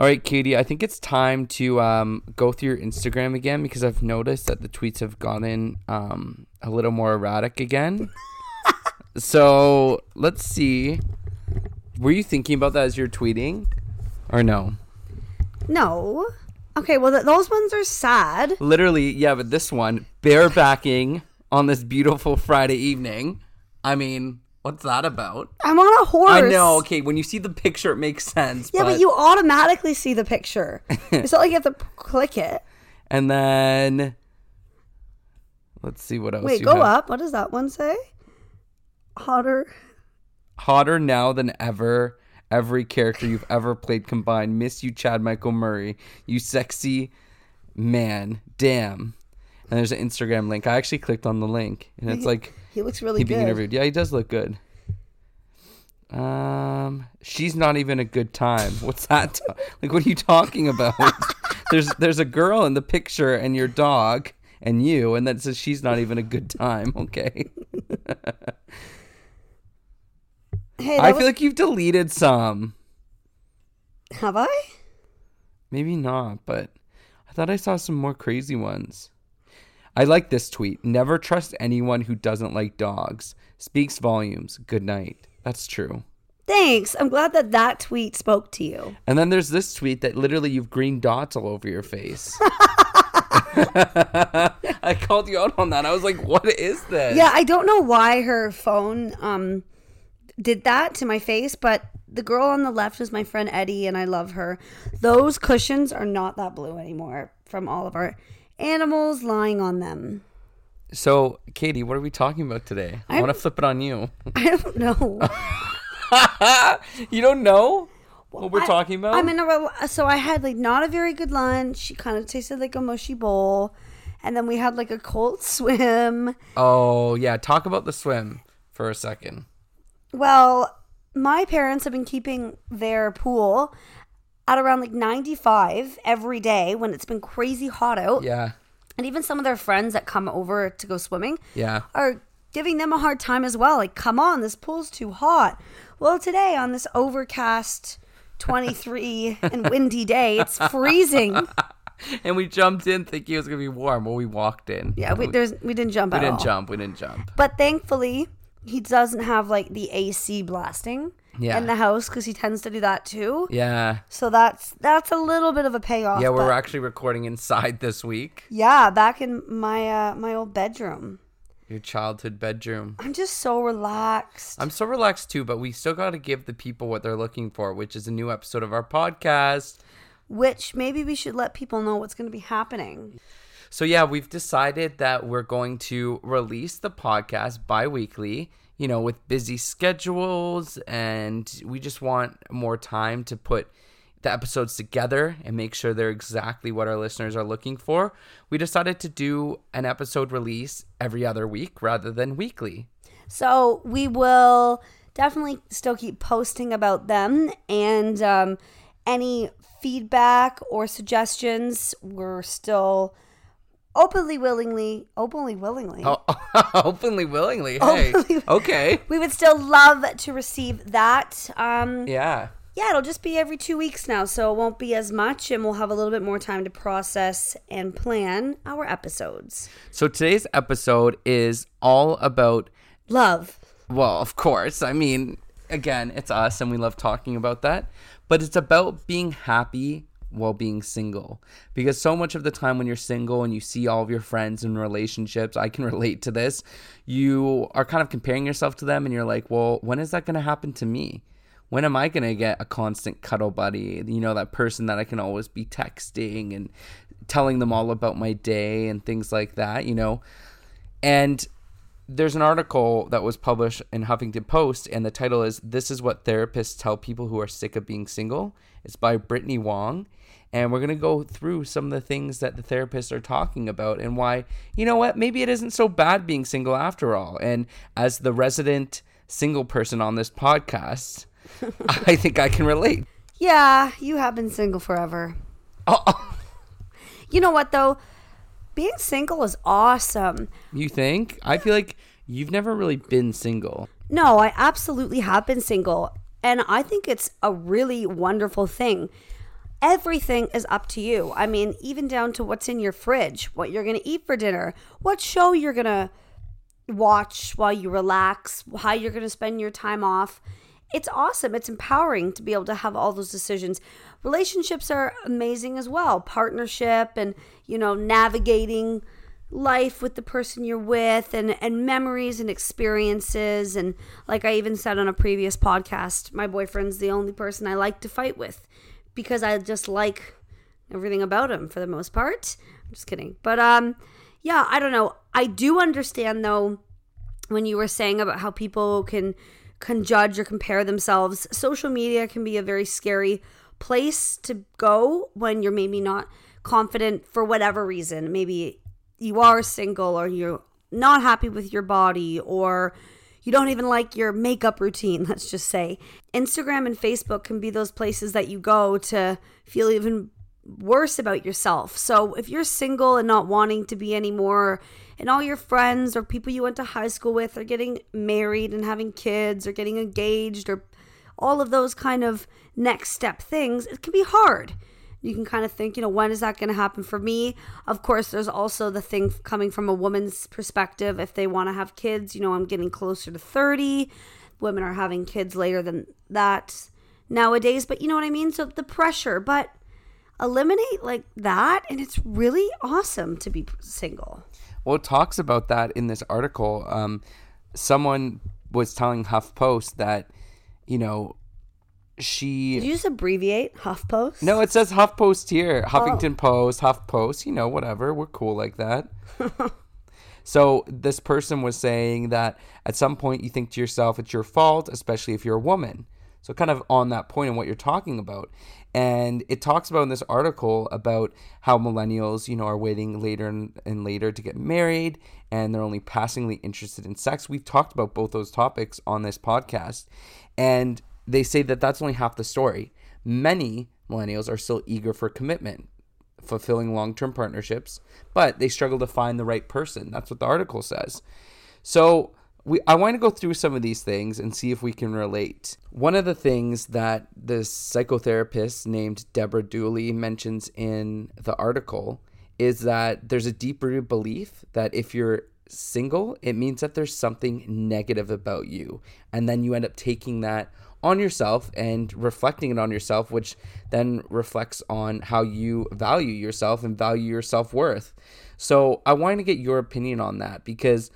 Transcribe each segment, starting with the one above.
All right, Katie, I think it's time to um, go through your Instagram again because I've noticed that the tweets have gotten um, a little more erratic again. so let's see. Were you thinking about that as you're tweeting or no? No. Okay, well, th- those ones are sad. Literally, yeah, but this one, barebacking on this beautiful Friday evening. I mean, what's that about? I'm on a horse. I know, okay, when you see the picture, it makes sense. Yeah, but, you automatically see the picture. it's not like you have to p- click it. And then, let's see what else. Wait, go have. up. What does that one say? Hotter. Hotter now than ever. Every character you've ever played combined. Miss you, Chad Michael Murray. You sexy man. Damn. And there's an Instagram link. I actually clicked on the link, and it's like He looks really he good. being interviewed. Yeah, he does look good. Um, she's not even a good time. What's that? t- like, what are you talking about? there's there's a girl in the picture, and your dog, and you, and that says she's not even a good time. Okay. Hey, I was- feel like you've deleted some. have I? Maybe not, but I thought I saw some more crazy ones. I like this tweet. Never trust anyone who doesn't like dogs. Speaks volumes. Good night. That's true. Thanks. I'm glad that that tweet spoke to you. And then there's this tweet that literally you've green dots all over your face. I called you out on that. I was like, what is this? Yeah, I don't know why her phone um did that to my face, but the girl on the left is my friend Eddie and I love her. Those cushions are not that blue anymore from all of our animals lying on them. So, Katie, what are we talking about today? I want to flip it on you. I don't know. you don't know what we're I- talking about? I'm in a so I had like not a very good lunch. She kind of tasted like a mushy bowl, and then we had like a cold swim. oh, yeah. Talk about the swim for a second. Well, my parents have been keeping their pool at around like 95 every day when it's been crazy hot out. Yeah. And even some of their friends that come over to go swimming Yeah. are giving them a hard time as well. Like, come on, this pool's too hot. Well, today on this overcast 23 and windy day, it's freezing. And we jumped in thinking it was going to be warm. Well, we walked in. Yeah, we, there's, we didn't jump We didn't all. jump. We didn't jump. But thankfully, he doesn't have like the AC blasting Yeah. in the house because he tends to do that too. Yeah. So that's that's a little bit of a payoff. Yeah, we're actually recording inside this week. yeah, back in my uh, my old bedroom. Your childhood bedroom. I'm just so relaxed. I'm so relaxed too, but we still got to give the people what they're looking for, which is a new episode of our podcast. which maybe we should let people know what's going to be happening. So, yeah, we've decided that we're going to release the podcast bi weekly, you know, with busy schedules, and we just want more time to put the episodes together and make sure they're exactly what our listeners are looking for. We decided to do an episode release every other week rather than weekly. So we will definitely still keep posting about them and um, any feedback or suggestions. We're still openly willingly, openly willingly. Oh, openly, willingly. Hey, Openly- okay. We would still love to receive that. Um, Yeah. yeah, it'll just be every two weeks now, so it won't be as much, and we'll have a little bit more time to process and plan our episodes. So today's episode is all about, Love. well, of course, I mean, again, it's us and we love talking about that, but it's about being happy while being single. Because so much of the time when you're single and you see all of your friends in relationships, I can relate to this, you are kind of comparing yourself to them and you're like, well, when is that going to happen to me? When am I going to get a constant cuddle buddy? You know, that person that I can always be texting and telling them all about my day and things like that, you know? And there's an article that was published in Huffington Post, and the title is This is What Therapists Tell People Who Are Sick of Being Single. It's by Brittany Wong. And we're going to go through some of the things that the therapists are talking about and why, you know what, maybe it isn't so bad being single after all. And as the resident single person on this podcast, I think I can relate. Yeah, you have been single forever. Oh, You know what though? Being single is awesome. you think? I feel like you've never really been single. No, I absolutely have been single, and I think it's a really wonderful thing. Everything is up to you. I mean, even down to what's in your fridge, what you're going to eat for dinner, what show you're going to watch while you relax, how you're going to spend your time off. It's awesome. It's empowering to be able to have all those decisions. Relationships are amazing as well. Partnership and, you know, navigating life with the person you're with and and memories and experiences and like I even said on a previous podcast, my boyfriend's the only person I like to fight with because I just like everything about him for the most part. I'm just kidding. But um yeah, I don't know. I do understand though when you were saying about how people can can judge or compare themselves. Social media can be a very scary place to go when you're maybe not confident for whatever reason. Maybe you are single or you're not happy with your body or you don't even like your makeup routine, let's just say. Instagram and Facebook can be those places that you go to feel even worse about yourself. So if you're single and not wanting to be anymore, and all your friends or people you went to high school with are getting married and having kids or getting engaged or all of those kind of next step things, it can be hard you can kind of think, you know, when is that going to happen for me? Of course, there's also the thing coming from a woman's perspective. If they want to have kids, you know, I'm getting closer to 30. Women are having kids later than that nowadays, but you know what I mean? So the pressure, but eliminate like that, and it's really awesome to be single. Well, it talks about that in this article. Um, someone was telling HuffPost that, you know, she Did you just abbreviate HuffPost? No, it says HuffPost here. Oh. Huffington oh. Post, HuffPost, you know, whatever. We're cool like that. so this person was saying that at some point you think to yourself it's your fault, especially if you're a woman. So kind of on that point and what you're talking about. And it talks about in this article about how millennials, you know, are waiting later and, and later to get married and they're only passingly interested in sex. We've talked about both those topics on this podcast. And they say that that's only half the story. Many millennials are still eager for commitment, fulfilling long term partnerships, but they struggle to find the right person. That's what the article says. So, we, I want to go through some of these things and see if we can relate. One of the things that this psychotherapist named Deborah Duley mentions in the article is that there's a deep rooted belief that if you're single, it means that there's something negative about you. And then you end up taking that on yourself and reflecting it on yourself, which then reflects on how you value yourself and value your self worth. So I want to get your opinion on that because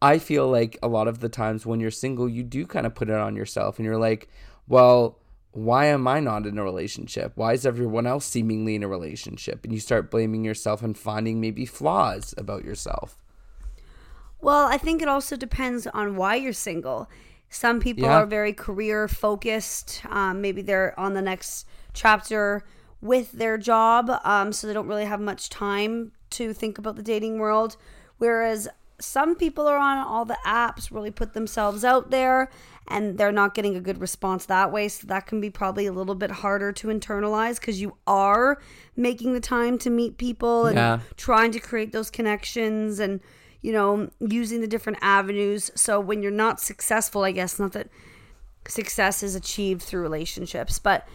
I feel like a lot of the times when you're single, you do kind of put it on yourself and you're like, well, why am I not in a relationship? Why is everyone else seemingly in a relationship? And you start blaming yourself and finding maybe flaws about yourself. Well, I think it also depends on why you're single. Some people yeah. are very career focused. Um, maybe they're on the next chapter with their job, um, so they don't really have much time to think about the dating world. Whereas some people are on all the apps, really put themselves out there, and they're not getting a good response that way. So that can be probably a little bit harder to internalize because you are making the time to meet people and yeah. trying to create those connections and you know, using the different avenues. So when you're not successful, I guess, not that success is achieved through relationships, but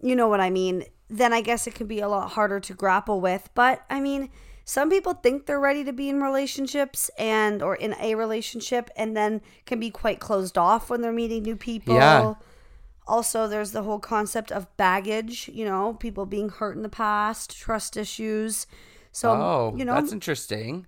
you know what I mean, then I guess it can be a lot harder to grapple with. But I mean, some people think they're ready to be in relationships and or in a relationship and then can be quite closed off when they're meeting new people. Yeah. Also, there's the whole concept of baggage, you know, people being hurt in the past, trust issues. So, oh, you know, that's interesting.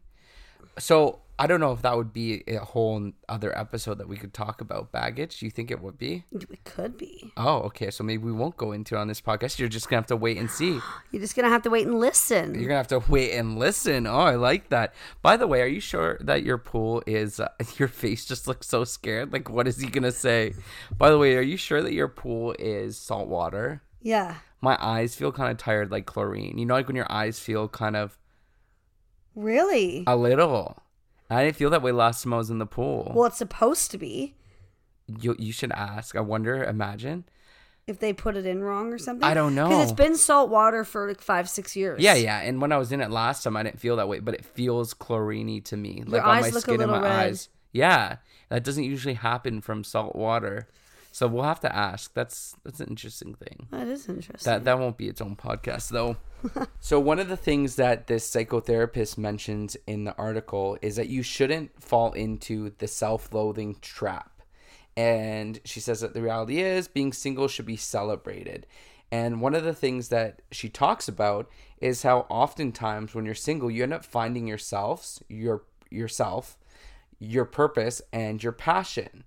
So I don't know if that would be a whole other episode that we could talk about baggage. Do you think it would be? It could be. Oh, okay. So maybe we won't go into it on this podcast. You're just gonna have to wait and see. You're just gonna have to wait and listen. You're gonna have to wait and listen. Oh, I like that. By the way, are you sure that your pool is? Uh, your face just looks so scared. Like, what is he gonna say? By the way, are you sure that your pool is salt water? Yeah. My eyes feel kind of tired, like chlorine. You know, like when your eyes feel kind of Really? A little. I didn't feel that way last time I was in the pool. Well, it's supposed to be. You you should ask. I wonder. Imagine if they put it in wrong or something. I don't know because it's been salt water for like five six years. Yeah, yeah. And when I was in it last time, I didn't feel that way, but it feels chloriney to me, Your like on my skin and my red. eyes. Yeah, that doesn't usually happen from salt water. So we'll have to ask. That's that's an interesting thing. That is interesting. That that won't be its own podcast though. so one of the things that this psychotherapist mentions in the article is that you shouldn't fall into the self-loathing trap. And she says that the reality is being single should be celebrated. And one of the things that she talks about is how oftentimes when you're single, you end up finding yourselves, your yourself, your purpose, and your passion.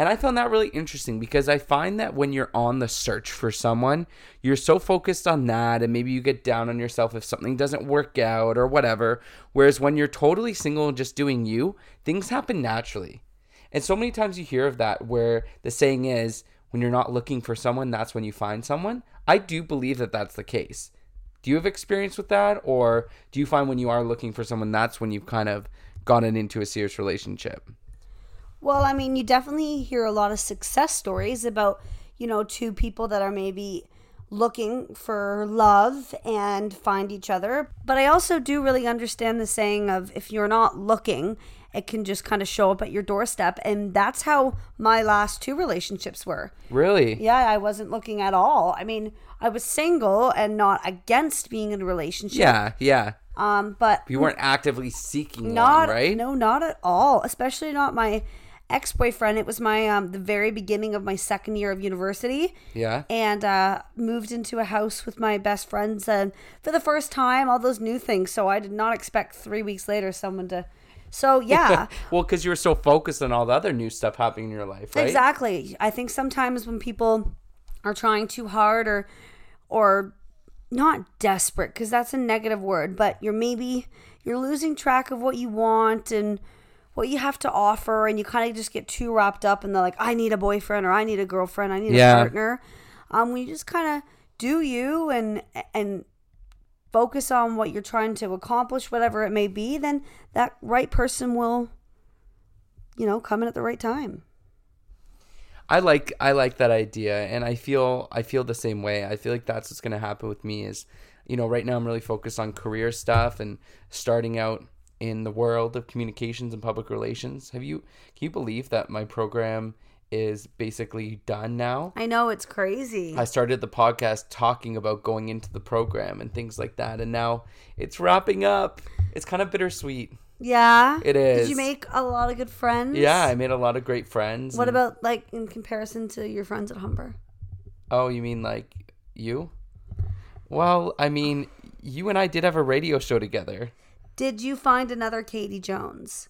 And I found that really interesting because I find that when you're on the search for someone, you're so focused on that, and maybe you get down on yourself if something doesn't work out or whatever. Whereas when you're totally single and just doing you, things happen naturally. And so many times you hear of that where the saying is, when you're not looking for someone, that's when you find someone. I do believe that that's the case. Do you have experience with that? Or do you find when you are looking for someone, that's when you've kind of gotten into a serious relationship? Well, I mean, you definitely hear a lot of success stories about, you know, two people that are maybe looking for love and find each other. But I also do really understand the saying of if you're not looking, it can just kind of show up at your doorstep. And that's how my last two relationships were. Really? Yeah, I wasn't looking at all. I mean, I was single and not against being in a relationship. Yeah, yeah. Um, but You weren't actively seeking not one, right? No, not at all. Especially not my ex boyfriend. It was my um the very beginning of my second year of university. Yeah. And uh, moved into a house with my best friends, and for the first time, all those new things. So I did not expect three weeks later someone to. So yeah, well, because you were so focused on all the other new stuff happening in your life, right? Exactly. I think sometimes when people are trying too hard or or not desperate because that's a negative word, but you're maybe you're losing track of what you want and what you have to offer and you kind of just get too wrapped up in the like I need a boyfriend or I need a girlfriend, I need Yeah. a partner. Um when you just kind of do you and and focus on what you're trying to accomplish whatever it may be, then that right person will you know, come in at the right time. I like I like that idea, and I feel I feel the same way. I feel like that's what's gonna happen with me. Is you know right now I'm really focused on career stuff and starting out in the world of communications and public relations. Have you can you believe that my program is basically done now? I know it's crazy. I started the podcast talking about going into the program and things like that, and now it's wrapping up. It's kind of bittersweet. Yeah. It is. Did you make a lot of good friends? Yeah, I made a lot of great friends. What and- about like in comparison to your friends at Humber? Oh, you mean like you? Well, I mean, you and I did have a radio show together. Did you find another Katie Jones?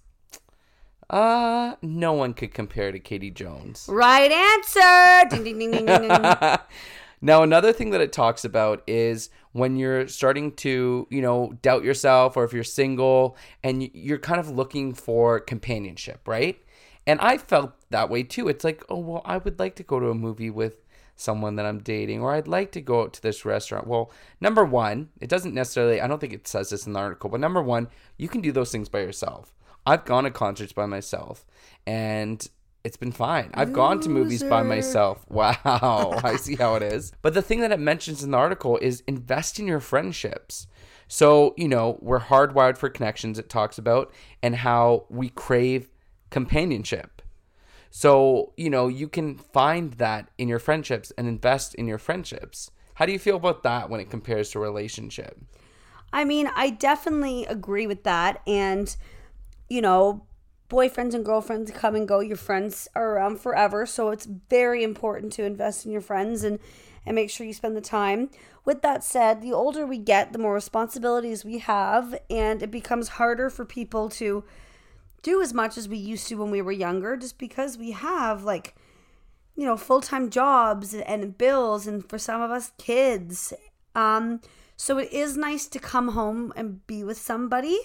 Uh, no one could compare to Katie Jones. Right answer. ding, ding, ding, ding, ding, ding. now, another thing that it talks about is when you're starting to, you know, doubt yourself or if you're single and you're kind of looking for companionship, right? And I felt that way too. It's like, oh, well, I would like to go to a movie with someone that I'm dating, or I'd like to go out to this restaurant. Well, number one, it doesn't necessarily, I don't think it says this in the article, but number one, you can do those things by yourself. I've gone to concerts by myself and it's been fine. I've gone to movies by myself. Wow, I see how it is. But the thing that it mentions in the article is invest in your friendships. So, you know, we're hardwired for connections, it talks about, and how we crave companionship. So, you know, you can find that in your friendships and invest in your friendships. How do you feel about that when it compares to relationship? I mean, I definitely agree with that. And, you know, boyfriends and girlfriends come and go. Your friends are around forever. So it's very important to invest in your friends and, and make sure you spend the time. With that said, the older we get, the more responsibilities we have. And it becomes harder for people to do as much as we used to when we were younger just because we have, like, you know, full time jobs and bills, and for some of us, kids. Um, so it is nice to come home and be with somebody,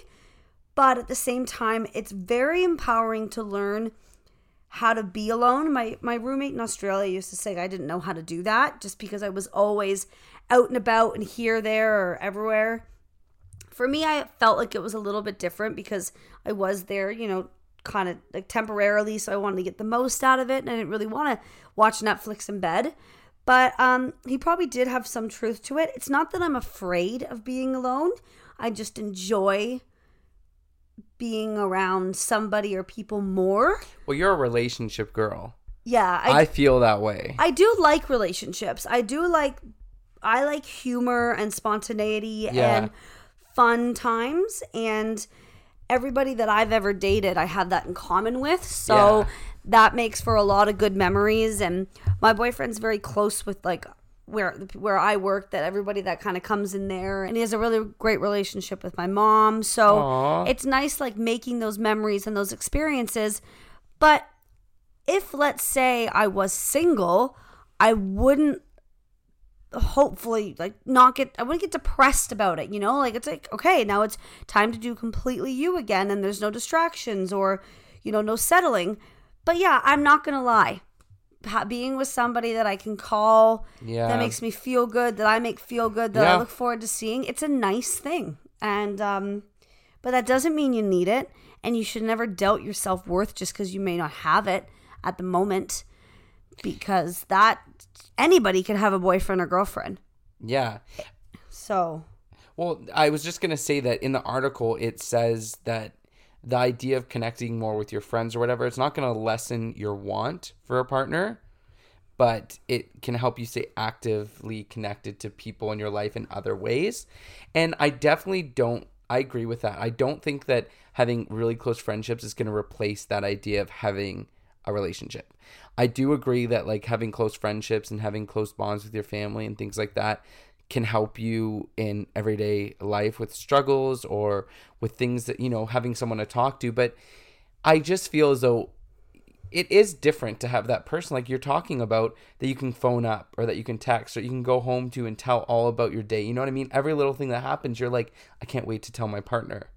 but at the same time, it's very empowering to learn how to be alone. My my roommate in Australia used to say I didn't know how to do that just because I was always out and about and here, there, or everywhere. For me, I felt like it was a little bit different because I was there, you know, kind of like temporarily, so I wanted to get the most out of it, and I didn't really want to watch Netflix in bed. But um, he probably did have some truth to it. It's not that I'm afraid of being alone. I just enjoy being around somebody or people more. Well, you're a relationship girl. yeah, I, I, feel that way. I do like relationships. I do like I like humor and spontaneity Yeah. and fun times and everybody that I've ever dated I have that in common with. So Yeah. that makes for a lot of good memories and my boyfriend's very close with like where where I work that everybody that kind of comes in there and he has a really great relationship with my mom. So Aw. it's nice like making those memories and those experiences. But if let's say I was single, I wouldn't hopefully like not get I wouldn't get depressed about it, you know? Like it's like okay, now it's time to do completely you again and there's no distractions or you know, no settling. But yeah, I'm not going to lie. Being with somebody that I can call Yeah. that makes me feel good, that I make feel good, that Yeah. I look forward to seeing, it's a nice thing. And um but that doesn't mean you need it and you should never doubt your self-worth just cuz you may not have it at the moment because that anybody can have a boyfriend or girlfriend. yeah. So, Well, I was just gonna say that in the article it says that the idea of connecting more with your friends or whatever, it's not gonna lessen your want for a partner, but it can help you stay actively connected to people in your life in other ways. And I definitely don't I agree with that. I don't think that having really close friendships is gonna replace that idea of having a relationship. I do agree that like having close friendships and having close bonds with your family and things like that can help you in everyday life with struggles or with things that you know having someone to talk to but I just feel as though it is different to have that person like you're talking about that you can phone up or that you can text or you can go home to and tell all about your day. You know what I mean? Every little thing that happens, you're like, I can't wait to tell my partner,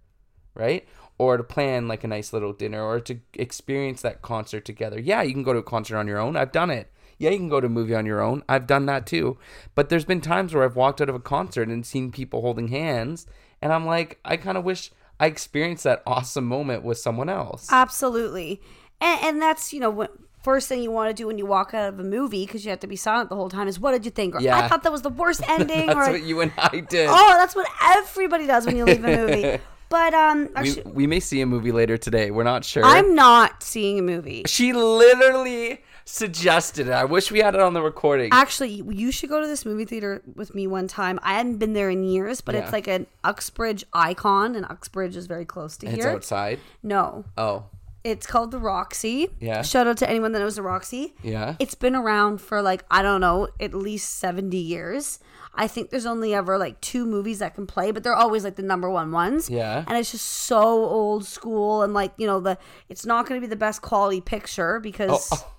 right? Or to plan like a nice little dinner or to experience that concert together. Yeah, you can go to a concert on your own. I've done it. Yeah, you can go to a movie on your own. I've done that too. But there's been times where I've walked out of a concert and seen people holding hands, and I'm like, I kind of wish I experienced that awesome moment with someone else. absolutely. And, and that's, you know, what first thing you want to do when you walk out of a movie because you have to be silent the whole time is what did you think? Or I thought that was the worst ending That's or what you and I did. Oh, that's what everybody does when you leave a movie. But um we, actually, we may see a movie later today. We're not sure. I'm not seeing a movie. she literally suggested it. I wish we had it on the recording. Actually, you should go to this movie theater with me one time. I hadn't been there in years, but Yeah. it's like an Uxbridge icon, and Uxbridge is very close to it's here. It's outside. No, Oh, it's called the Roxy. Yeah. Shout out to anyone that knows the Roxy. yeah. It's been around for like I don't know, at least seventy years. I think there's only ever like two movies that can play, but they're always like the number one ones. Yeah. And it's just so old school and like, you know, the it's not gonna be the best quality picture because oh.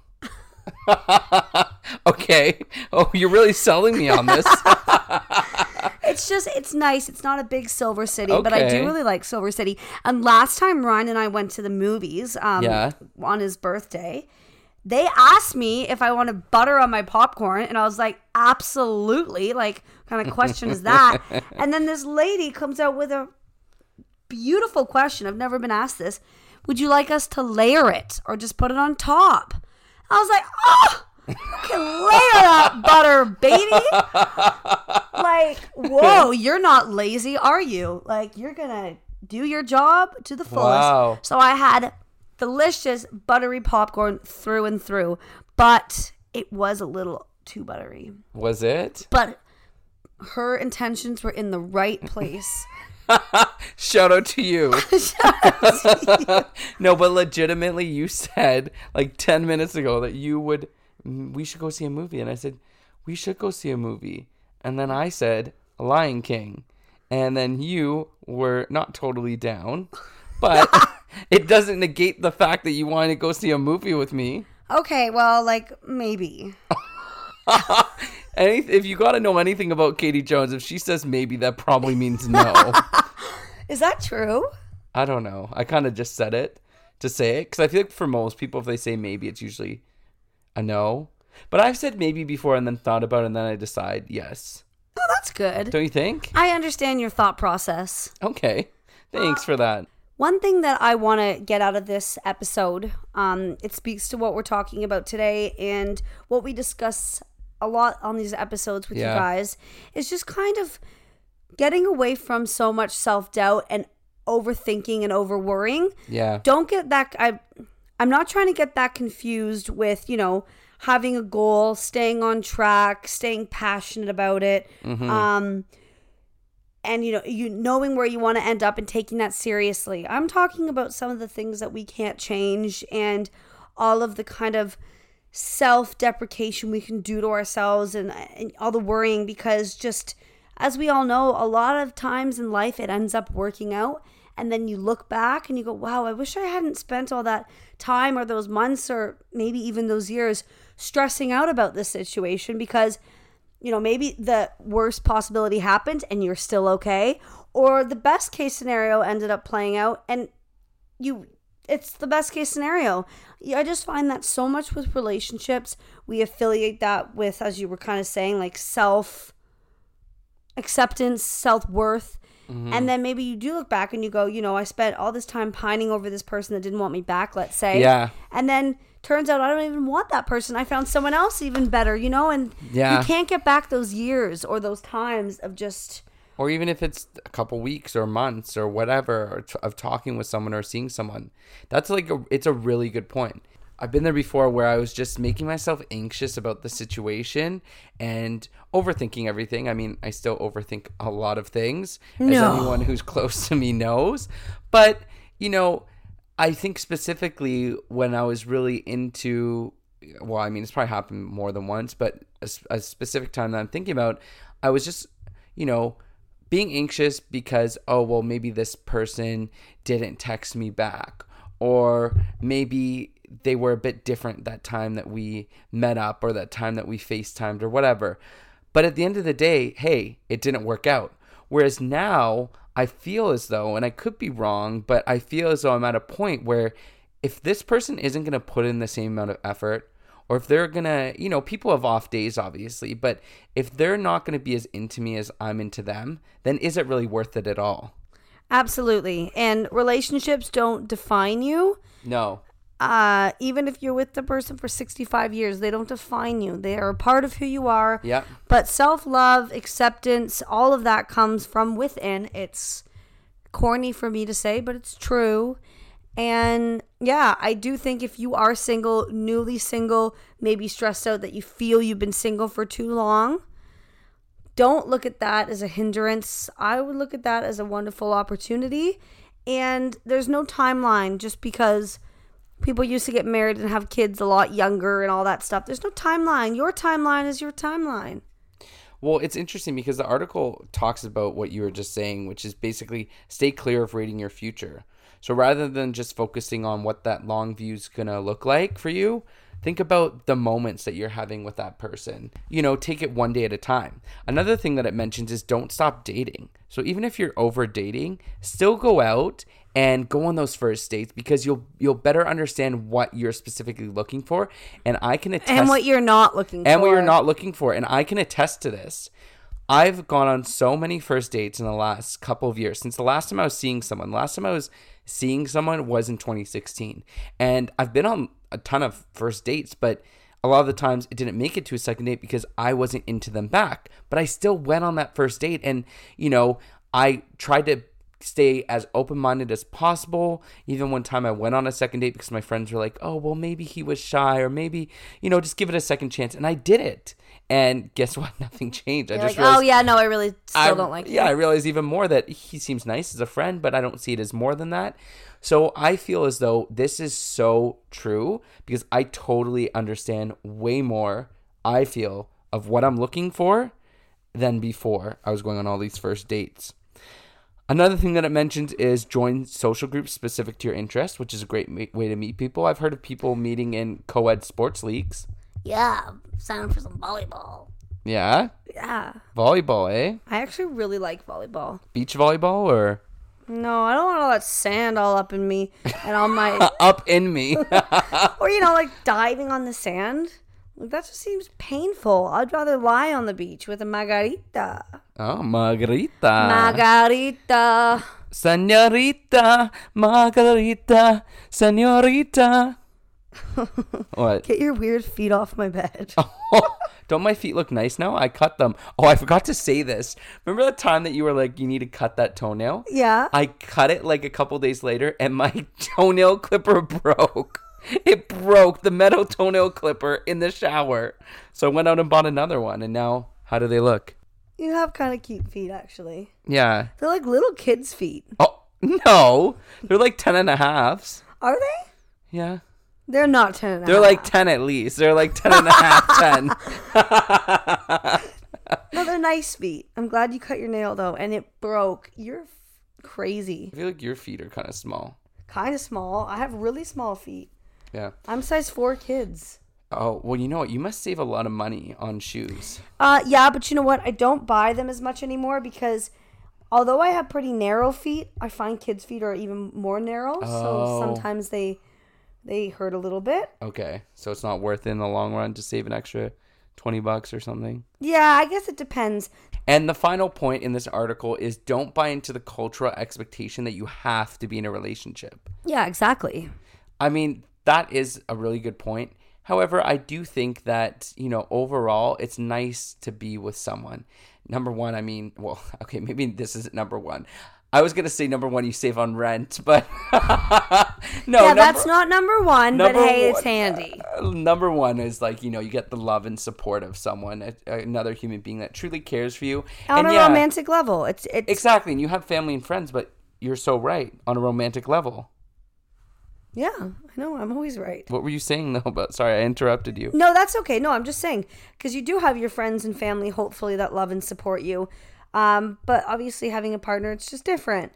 okay. Oh, you're really selling me on this. it's just it's nice. It's not a big Silver City, but I do really like Silver City. And last time Ryan and I went to the movies, um, Yeah. on his birthday, they asked me if I wanted butter on my popcorn, and I was like, absolutely. Like, kind of question is that? And then this lady comes out with a beautiful question. I've never been asked this. Would you like us to layer it or just put it on top? I was like, oh, you can layer that butter, baby like, whoa, you're not lazy, are you? Like, you're gonna do your job to the fullest. Wow. So I had delicious buttery popcorn through and through, but it was a little too buttery. Was it? But her intentions were in the right place. Shout out to you. no, but legitimately, you said like 10 minutes ago that you would, "Mm, we should go see a movie. And I said, we should go see a movie. And then I said, Lion King. And then you were not totally down, but it doesn't negate the fact that you wanted to go see a movie with me. okay, well, like maybe. Any, if you got to know anything about Katie Jones, if she says maybe, that probably means no. Is that true? I don't know. I kind of just said it to say it because I feel like for most people, if they say maybe, it's usually a no. But I've said maybe before and then thought about it and then I decide yes. Oh, that's good. Don't you think? I understand your thought process. Okay. Thanks for that. One thing that I want to get out of this episode, um, it speaks to what we're talking about today and what we discuss a lot on these episodes with Yeah. you guys, is just kind of getting away from so much self doubt and overthinking and over worrying. Yeah. Don't get that. I I'm not trying to get that confused with, you know, having a goal, staying on track, staying passionate about it. Um and you know, you knowing where you want to end up and taking that seriously. I'm talking about some of the things that we can't change and all of the kind of self-deprecation we can do to ourselves and, and all the worrying because just as we all know, a lot of times in life it ends up working out and then you look back and you go, "Wow, I wish I hadn't spent all that time or those months or maybe even those years stressing out about this situation because you know, maybe the worst possibility happened and you're still okay, or the best case scenario ended up playing out and you it's the best case scenario. I just find that so much with relationships, we affiliate that with as you were kind of saying like self acceptance, self-worth. Mm-hmm. And then maybe you do look back and you go, you know, I spent all this time pining over this person that didn't want me back, let's say. Yeah. And then turns out I don't even want that person. I found someone else even better, you know, and Yeah. you can't get back those years or those times of just or even if it's a couple weeks or months or whatever of talking with someone or seeing someone. That's like a, it's a really good point. I've been there before where i was just making myself anxious about the situation and overthinking everything. I mean i still overthink a lot of things as anyone who's close to me knows. But you know i think specifically when i was really into well i mean it's probably happened more than once but a specific time that i'm thinking about i was just you know being anxious because oh well maybe this person didn't text me back or maybe they were a bit different that time that we met up or that time that we FaceTimed or whatever. But at the end of the day, hey, it didn't work out. Whereas now I feel as though, and I could be wrong, but I feel as though I'm at a point where if this person isn't going to put in the same amount of effort, or if they're going to, you know, people have off days, obviously, but if they're not going to be as into me as I'm into them, then is it really worth it at all? absolutely. And relationships don't define you. No. Uh, even if you're with the person for 65 years, they don't define you. They are a part of who you are. Yep. But self love, acceptance, all of that comes from within. It's corny for me to say, but it's true. And yeah, I do think if you are single, newly single, maybe stressed out that you feel you've been single for too long, don't look at that as a hindrance. I would look at that as a wonderful opportunity. And there's no timeline just because people used to get married and have kids a lot younger and all that stuff. There's no timeline. Your timeline is your timeline. Well, it's interesting because the article talks about what you were just saying, which is basically stay clear of reading your future. So rather than just focusing on what that long view is going to look like for you, think about the moments that you're having with that person. You know, take it one day at a time. Another thing that it mentions is don't stop dating. So even if you're over dating, still go out and go on those first dates because you'll you'll better understand what you're specifically looking for and I can attest And what you're not looking for. and what you're not looking for. And I can attest to this. I've gone on so many first dates in the last couple of years. Since the last time I was seeing someone, the last time I was seeing someone was in 2016. And I've been on a ton of first dates, but a lot of the times it didn't make it to a second date because I wasn't into them back. But I still went on that first date and, you know, I tried to stay as open-minded as possible even one time i went on a second date because my friends were like oh well maybe he was shy or maybe you know just give it a second chance and i did it. And guess what? Nothing changed. I You're just like, oh, realized oh yeah, no, I really still I, don't like yeah i realize even more that he seems nice as a friend but i don't see it as more than that. So i feel as though this is so true because i totally understand way more i feel of what i'm looking for than before i was going on all these first dates Another thing that it mentions is join social groups specific to your interests, which is a great ma- way to meet people. I've heard of people meeting in co-ed sports leagues. Yeah, sign up for some volleyball. Yeah, Yeah, volleyball, eh? I actually really like volleyball. Beach volleyball or No, I don't want all that sand all up in me and all my, up in me. or you know, like diving on the sand. Like, that just seems painful. I'd rather lie on the beach with a margarita. Oh, margarita. Margarita. Senorita, margarita, senorita. what? Get your weird feet off my bed. Oh, don't my feet look nice now? I cut them. Oh, I forgot to say this. Remember the time that you were like, you need to cut that toenail? Yeah. I cut it like a couple days later, and my toenail clipper broke. it broke the metal toenail clipper in the shower. So I went out and bought another one, and now how do they look? You have kind of cute feet, actually. Yeah. They're like little kids' feet. Oh no, they're like ten and a halves. Are they? Yeah. They're not 10 and a They're like half. 10 at least. They're like 10 and a half, 10. No, they're nice feet. I'm glad you cut your nail, though, and it broke. You're f- crazy. I feel like your feet are kind of small. Kind of small. I have really small feet. Yeah. I'm size 4 kids. Oh, well, you know what? You must save a lot of money on shoes. Uh, yeah, but you know what? I don't buy them as much anymore because although I have pretty narrow feet, I find kids' feet are even more narrow. Oh. So sometimes they they hurt a little bit. Okay. So it's not worth it in the long run to save an extra 20 bucks or something. Yeah, I guess it depends. And the final point in this article is don't buy into the cultural expectation that you have to be in a relationship. Yeah, exactly. I mean, that is a really good point. However, I do think that, you know, overall, it's nice to be with someone. Number one, I mean, well, okay, maybe this isn't number one. I was going to say number one, you save on rent, but no. yeah, that's not number one, but number hey, it's handy. uh, number one is like, you know, you get the love and support of someone, a- another human being that truly cares for you. On and a yeah, romantic level, it's it's Exactly. And you have family and friends, but you're so right on a romantic level. Yeah. I know. I'm always right. What were you saying though? But sorry, I interrupted you. No, that's okay. No, I'm just saying because you do have your friends and family, hopefully that love and support you. Um, but obviously having a partner, it's just different.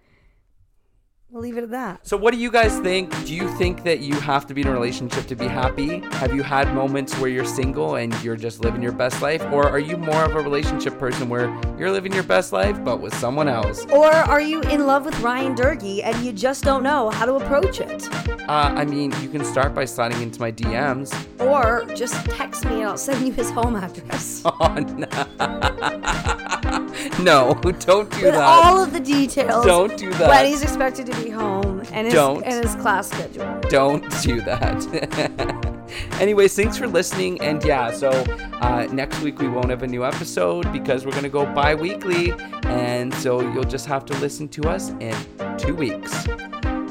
We'll leave it at that. So, what do you guys think? Do you think that you have to be in a relationship to be happy? Have you had moments where you're single and you're just living your best life? Or are you more of a relationship person where you're living your best life but with someone else? Or are you in love with Ryan Durkee and you just don't know how to approach it? Uh, I mean, you can start by sliding into my DMs. Or just text me and I'll send you his home address. Oh, no. no, don't do With that. all of the details. Don't do that. When he's expected to be home and his, Don't. and his class schedule. don't do that. Anyways, thanks for listening. And yeah, so uh, next week we won't have a new episode because we're going to go bi weekly. And so you'll just have to listen to us in two weeks.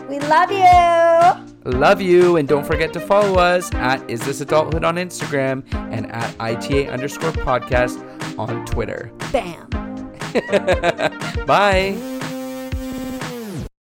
We love you. Love you. And don't forget to follow us at Is This Adulthood on Instagram and at ITA underscore podcast on Twitter. Bam. Bye.